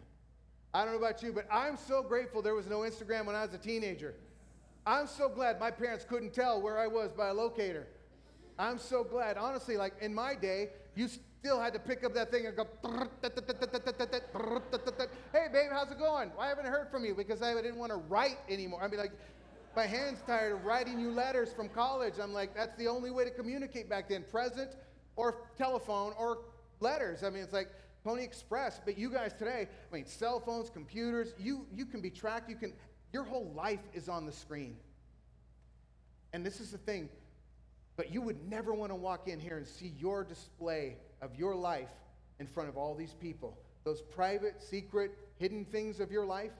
I don't know about you, but I'm so grateful there was no Instagram when I was a teenager. I'm so glad my parents couldn't tell where I was by a locator. I'm so glad. Honestly, like in my day, you still had to pick up that thing and go, hey, babe, how's it going? Why haven't I heard from you? Because I didn't want to write anymore. I mean, like, my hand's tired of writing you letters from college. I'm like, that's the only way to communicate back then present or telephone or letters. I mean, it's like Pony Express. But you guys today, I mean, cell phones, computers, you, you can be tracked. You can, your whole life is on the screen. And this is the thing, but you would never want to walk in here and see your display of your life in front of all these people. Those private, secret, hidden things of your life.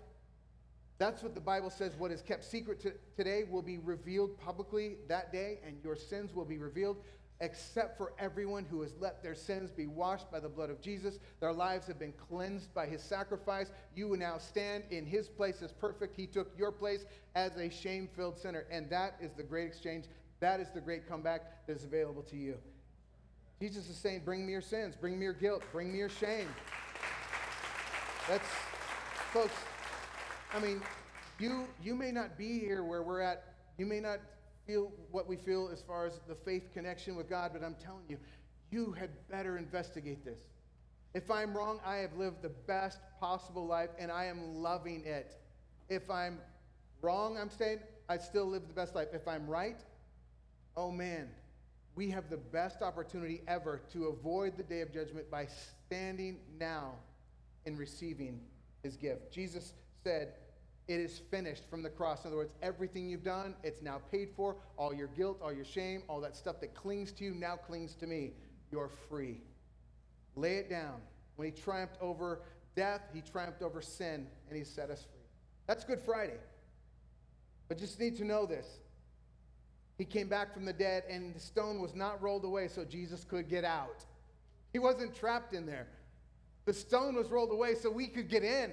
That's what the Bible says. What is kept secret to, today will be revealed publicly that day, and your sins will be revealed, except for everyone who has let their sins be washed by the blood of Jesus. Their lives have been cleansed by his sacrifice. You now stand in his place as perfect. He took your place as a shame filled sinner. And that is the great exchange. That is the great comeback that is available to you. Jesus is saying, Bring me your sins, bring me your guilt, bring me your shame. That's, folks, I mean, you, you may not be here where we're at. You may not feel what we feel as far as the faith connection with God, but I'm telling you, you had better investigate this. If I'm wrong, I have lived the best possible life and I am loving it. If I'm wrong, I'm saying I still live the best life. If I'm right, oh man, we have the best opportunity ever to avoid the day of judgment by standing now and receiving his gift. Jesus said, It is finished from the cross. In other words, everything you've done, it's now paid for. All your guilt, all your shame, all that stuff that clings to you now clings to me. You're free. Lay it down. When he triumphed over death, he triumphed over sin, and he set us free. That's Good Friday. But just need to know this. He came back from the dead, and the stone was not rolled away so Jesus could get out. He wasn't trapped in there. The stone was rolled away so we could get in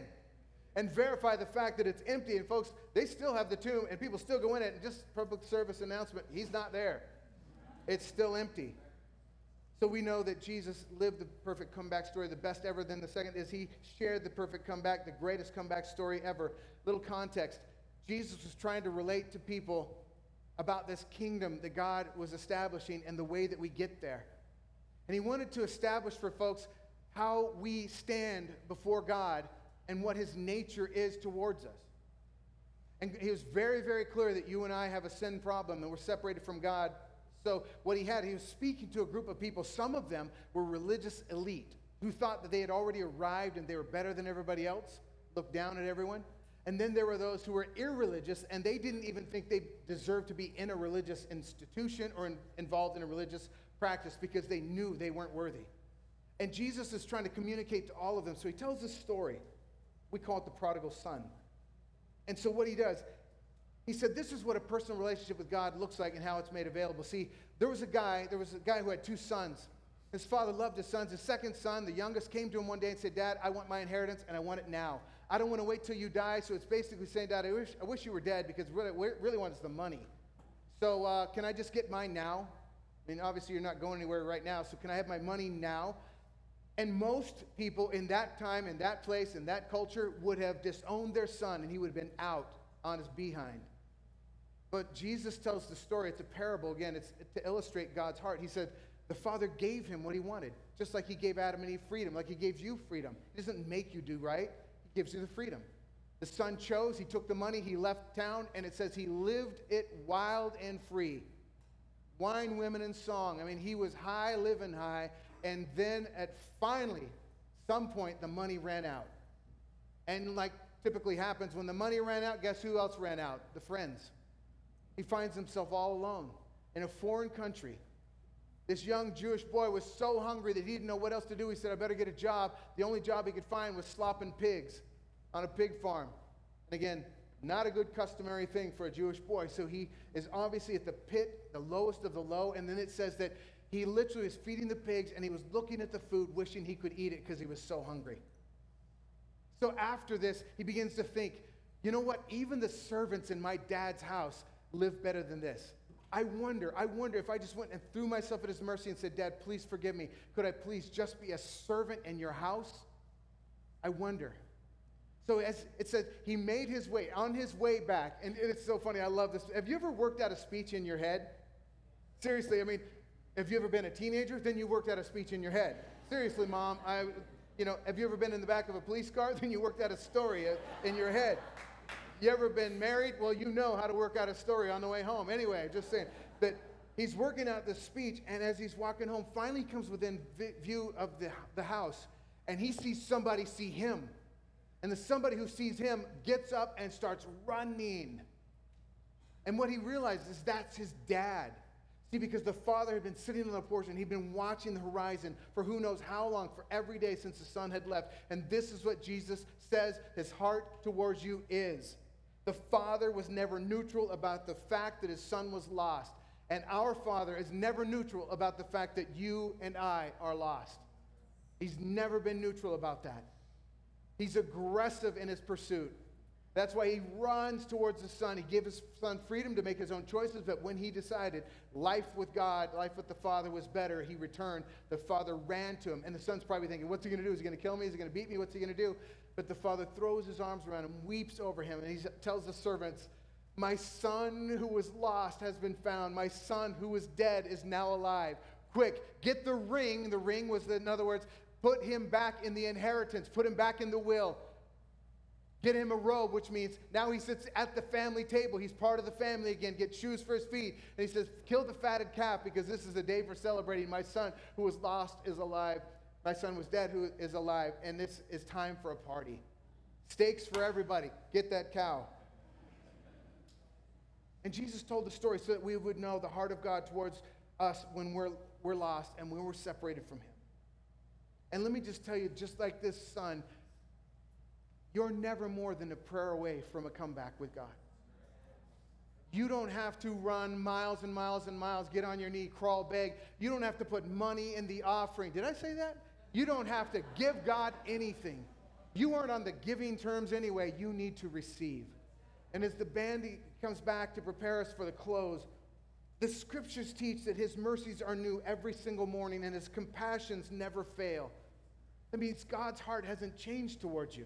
and verify the fact that it's empty. And folks, they still have the tomb, and people still go in it. And just public service announcement, he's not there. It's still empty. So we know that Jesus lived the perfect comeback story, the best ever. Then the second is he shared the perfect comeback, the greatest comeback story ever. Little context Jesus was trying to relate to people about this kingdom that God was establishing and the way that we get there. And he wanted to establish for folks how we stand before God and what his nature is towards us. And he was very, very clear that you and I have a sin problem and we're separated from God. So, what he had, he was speaking to a group of people. Some of them were religious elite who thought that they had already arrived and they were better than everybody else, looked down at everyone. And then there were those who were irreligious and they didn't even think they deserved to be in a religious institution or in, involved in a religious practice because they knew they weren't worthy. And Jesus is trying to communicate to all of them. So he tells this story. We call it the prodigal son. And so what he does, he said, This is what a personal relationship with God looks like and how it's made available. See, there was a guy, there was a guy who had two sons. His father loved his sons. His second son, the youngest, came to him one day and said, Dad, I want my inheritance and I want it now. I don't want to wait till you die. So it's basically saying, Dad, I wish, I wish you were dead because really, really wants the money. So uh, can I just get mine now? I mean, obviously you're not going anywhere right now. So can I have my money now? And most people in that time, in that place, in that culture would have disowned their son and he would have been out on his behind. But Jesus tells the story. It's a parable. Again, it's to illustrate God's heart. He said, the Father gave him what he wanted, just like he gave Adam and Eve freedom, like he gave you freedom. He doesn't make you do right, gives you the freedom. The son chose, he took the money, he left town, and it says he lived it wild and free. Wine, women, and song. I mean, he was high, living high. And then at finally, some point, the money ran out. And like typically happens, when the money ran out, guess who else ran out? The friends. He finds himself all alone in a foreign country. This young Jewish boy was so hungry that he didn't know what else to do. He said, I better get a job. The only job he could find was slopping pigs on a pig farm. And again, not a good customary thing for a Jewish boy. So he is obviously at the pit, the lowest of the low. And then it says that he literally was feeding the pigs and he was looking at the food, wishing he could eat it because he was so hungry. So after this, he begins to think, you know what? Even the servants in my dad's house live better than this. I wonder, I wonder if I just went and threw myself at his mercy and said, Dad, please forgive me. Could I please just be a servant in your house? I wonder. So as it says, he made his way, on his way back, and it's so funny, I love this. Have you ever worked out a speech in your head? Seriously, I mean, have you ever been a teenager? Then you worked out a speech in your head. Seriously, mom, I, you know, have you ever been in the back of a police car? Then you worked out a story uh, in your head. You ever been married? Well, you know how to work out a story on the way home. Anyway, just saying that he's working out this speech, and as he's walking home, finally comes within vi- view of the, the house, and he sees somebody see him. And the somebody who sees him gets up and starts running. And what he realizes is that's his dad. See, because the father had been sitting on the porch and he'd been watching the horizon for who knows how long, for every day since the son had left. And this is what Jesus says his heart towards you is. The father was never neutral about the fact that his son was lost. And our father is never neutral about the fact that you and I are lost. He's never been neutral about that. He's aggressive in his pursuit. That's why he runs towards the son. He gave his son freedom to make his own choices, but when he decided life with God, life with the Father was better, he returned. The father ran to him. And the son's probably thinking, What's he going to do? Is he going to kill me? Is he going to beat me? What's he going to do? But the father throws his arms around him, weeps over him, and he tells the servants, My son who was lost has been found. My son who was dead is now alive. Quick, get the ring. The ring was, in other words, put him back in the inheritance, put him back in the will. Get him a robe, which means now he sits at the family table. He's part of the family again. Get shoes for his feet. And he says, Kill the fatted calf because this is a day for celebrating. My son who was lost is alive. My son was dead who is alive. And this is time for a party. Steaks for everybody. Get that cow. And Jesus told the story so that we would know the heart of God towards us when we're, we're lost and when we're separated from him. And let me just tell you, just like this son, you're never more than a prayer away from a comeback with God. You don't have to run miles and miles and miles, get on your knee, crawl, beg. You don't have to put money in the offering. Did I say that? You don't have to give God anything. You aren't on the giving terms anyway. You need to receive. And as the band comes back to prepare us for the close, the scriptures teach that his mercies are new every single morning and his compassions never fail. That means God's heart hasn't changed towards you.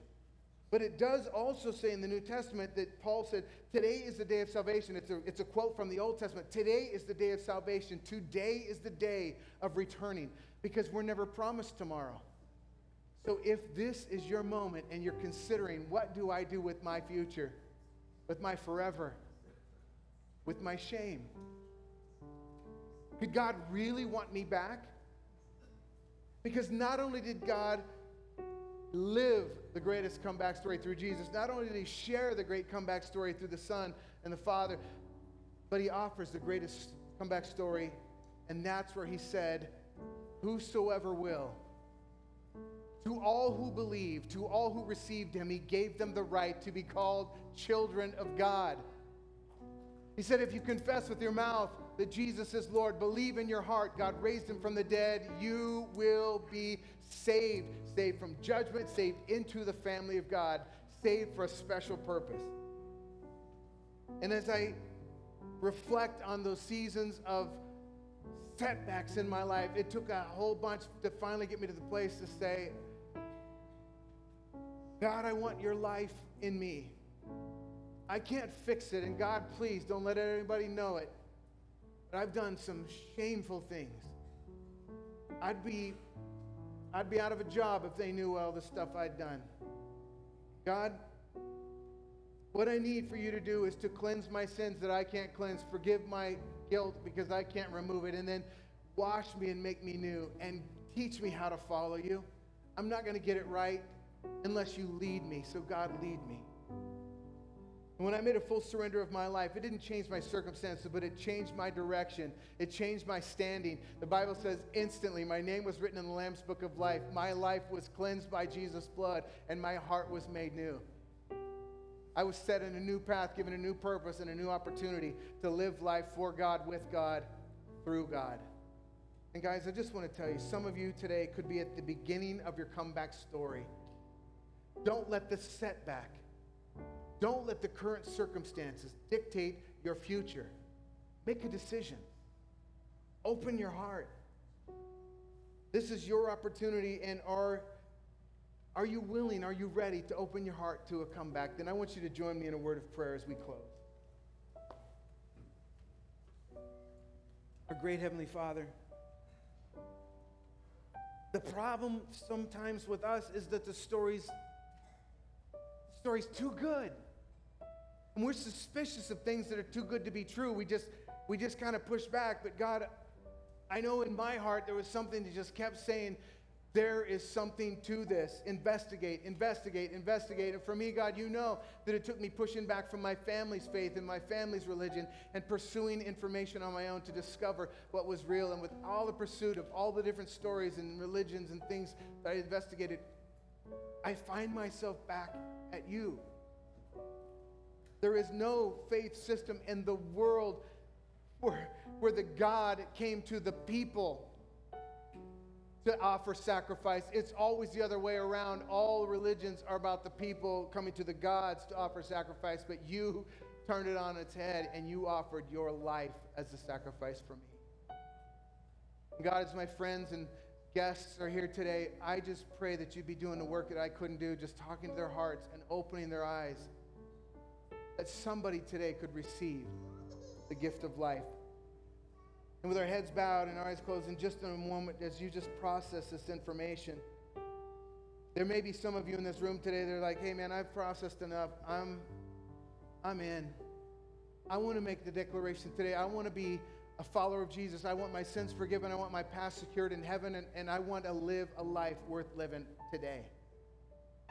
But it does also say in the New Testament that Paul said, Today is the day of salvation. It's a, it's a quote from the Old Testament. Today is the day of salvation. Today is the day of returning because we're never promised tomorrow. So if this is your moment and you're considering, what do I do with my future, with my forever, with my shame? Could God really want me back? Because not only did God live the greatest comeback story through Jesus, not only did he share the great comeback story through the Son and the Father, but he offers the greatest comeback story And that's where he said, Whosoever will. To all who believe, to all who received him, he gave them the right to be called children of God. He said, If you confess with your mouth that Jesus is Lord, believe in your heart God raised him from the dead, you will be saved. Saved from judgment, saved into the family of God, saved for a special purpose. And as I reflect on those seasons of setbacks in my life, it took a whole bunch to finally get me to the place to say, God, I want your life in me. I can't fix it, and God, please don't let anybody know it. But I've done some shameful things. I'd be, I'd be out of a job if they knew all the stuff I'd done. God, what I need for you to do is to cleanse my sins that I can't cleanse, forgive my guilt because I can't remove it, and then wash me and make me new and teach me how to follow you. I'm not going to get it right unless you lead me. So, God, lead me. And when I made a full surrender of my life, it didn't change my circumstances, but it changed my direction. It changed my standing. The Bible says instantly, my name was written in the Lamb's book of life. My life was cleansed by Jesus' blood, and my heart was made new. I was set in a new path, given a new purpose and a new opportunity to live life for God, with God, through God. And guys, I just want to tell you, some of you today could be at the beginning of your comeback story. Don't let the setback, don't let the current circumstances dictate your future. Make a decision. Open your heart. This is your opportunity, and are, are you willing, are you ready to open your heart to a comeback? Then I want you to join me in a word of prayer as we close. Our great Heavenly Father, the problem sometimes with us is that the story's, the story's too good. And we're suspicious of things that are too good to be true. We just we just kind of push back. But God, I know in my heart there was something that just kept saying, there is something to this. Investigate, investigate, investigate. And for me, God, you know that it took me pushing back from my family's faith and my family's religion and pursuing information on my own to discover what was real. And with all the pursuit of all the different stories and religions and things that I investigated, I find myself back at you. There is no faith system in the world where, where the God came to the people to offer sacrifice. It's always the other way around. All religions are about the people coming to the gods to offer sacrifice, but you turned it on its head and you offered your life as a sacrifice for me. God, as my friends and guests are here today, I just pray that you'd be doing the work that I couldn't do, just talking to their hearts and opening their eyes. That somebody today could receive the gift of life. And with our heads bowed and our eyes closed, in just in a moment, as you just process this information, there may be some of you in this room today that are like, hey man, I've processed enough. I'm, I'm in. I want to make the declaration today. I want to be a follower of Jesus. I want my sins forgiven. I want my past secured in heaven, and, and I want to live a life worth living today.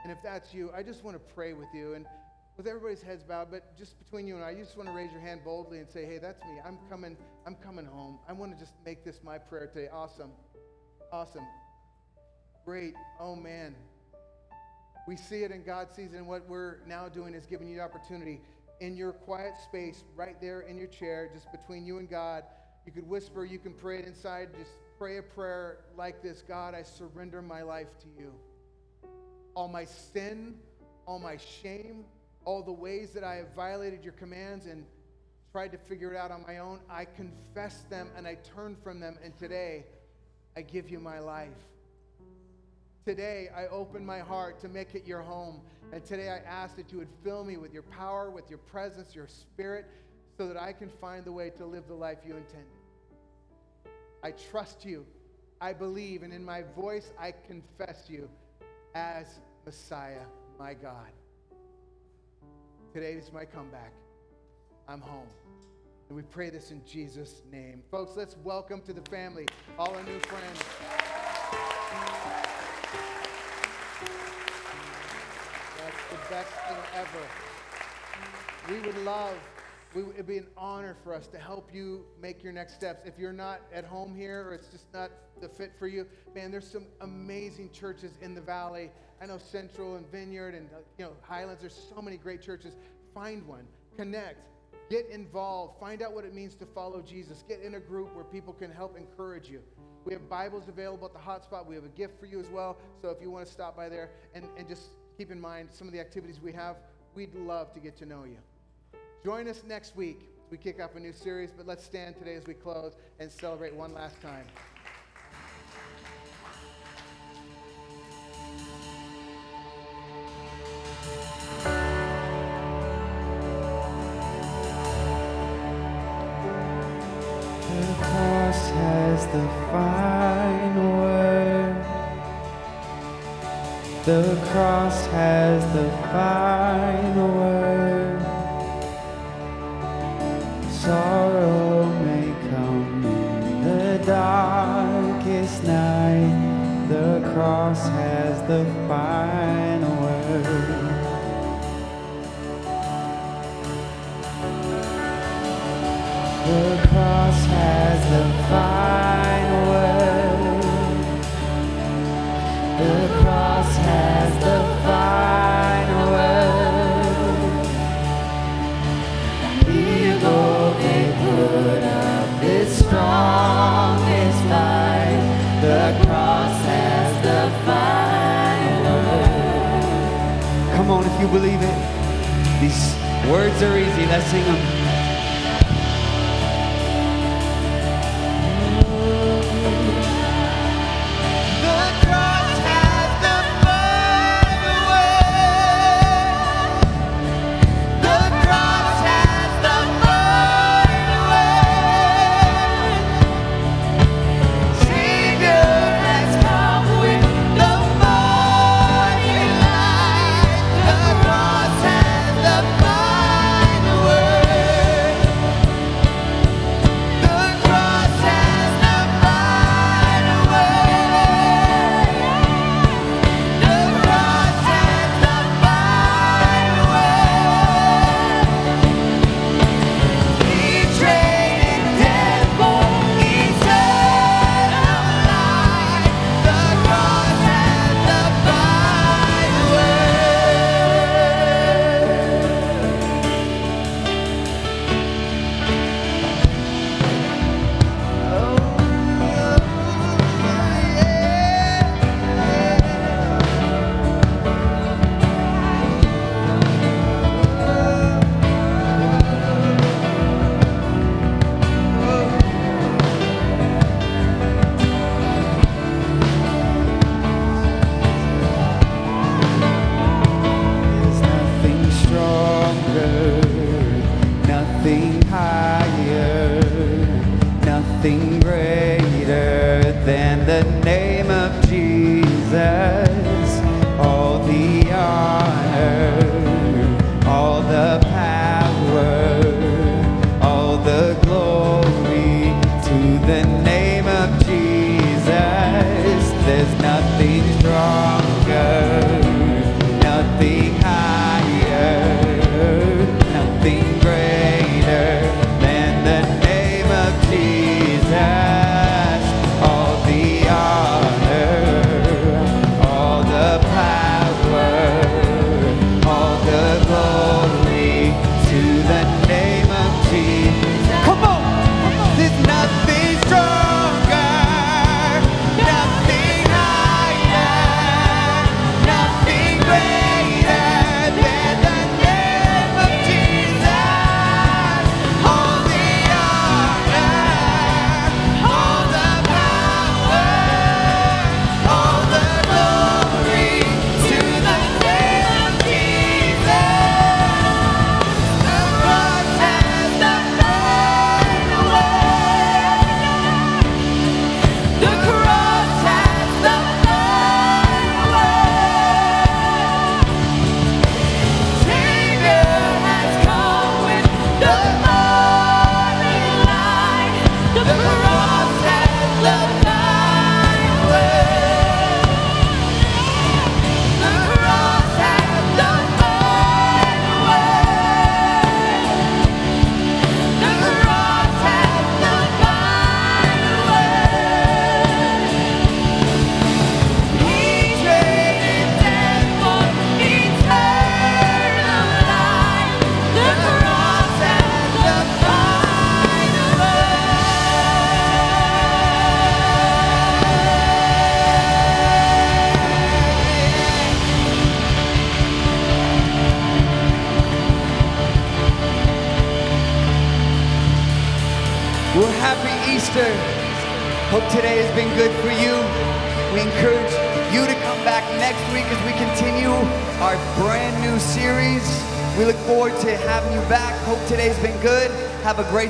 And if that's you, I just want to pray with you. And with everybody's heads bowed, but just between you and I, you just want to raise your hand boldly and say, hey, that's me. I'm coming, I'm coming home. I want to just make this my prayer today. Awesome. Awesome. Great. Oh man. We see it and God sees it, and what we're now doing is giving you the opportunity in your quiet space, right there in your chair, just between you and God. You could whisper, you can pray it inside. Just pray a prayer like this God, I surrender my life to you. All my sin, all my shame, all the ways that I have violated your commands and tried to figure it out on my own, I confess them and I turn from them. And today, I give you my life. Today, I open my heart to make it your home. And today, I ask that you would fill me with your power, with your presence, your spirit, so that I can find the way to live the life you intended. I trust you. I believe. And in my voice, I confess you as Messiah, my God. Today is my comeback. I'm home. And we pray this in Jesus' name. Folks, let's welcome to the family all our new friends. That's the best thing ever. We would love we, it'd be an honor for us to help you make your next steps. If you're not at home here or it's just not the fit for you, man, there's some amazing churches in the valley. I know Central and Vineyard and uh, you know Highlands. There's so many great churches. Find one, connect, get involved, find out what it means to follow Jesus. Get in a group where people can help encourage you. We have Bibles available at the hotspot. We have a gift for you as well. So if you want to stop by there and, and just keep in mind some of the activities we have, we'd love to get to know you. Join us next week we kick off a new series, but let's stand today as we close and celebrate one last time. The cross has the final word. The cross has the final the final word. The cross has the final believe it. These words are easy. Let's sing them.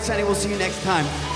Sunday. We'll see you next time.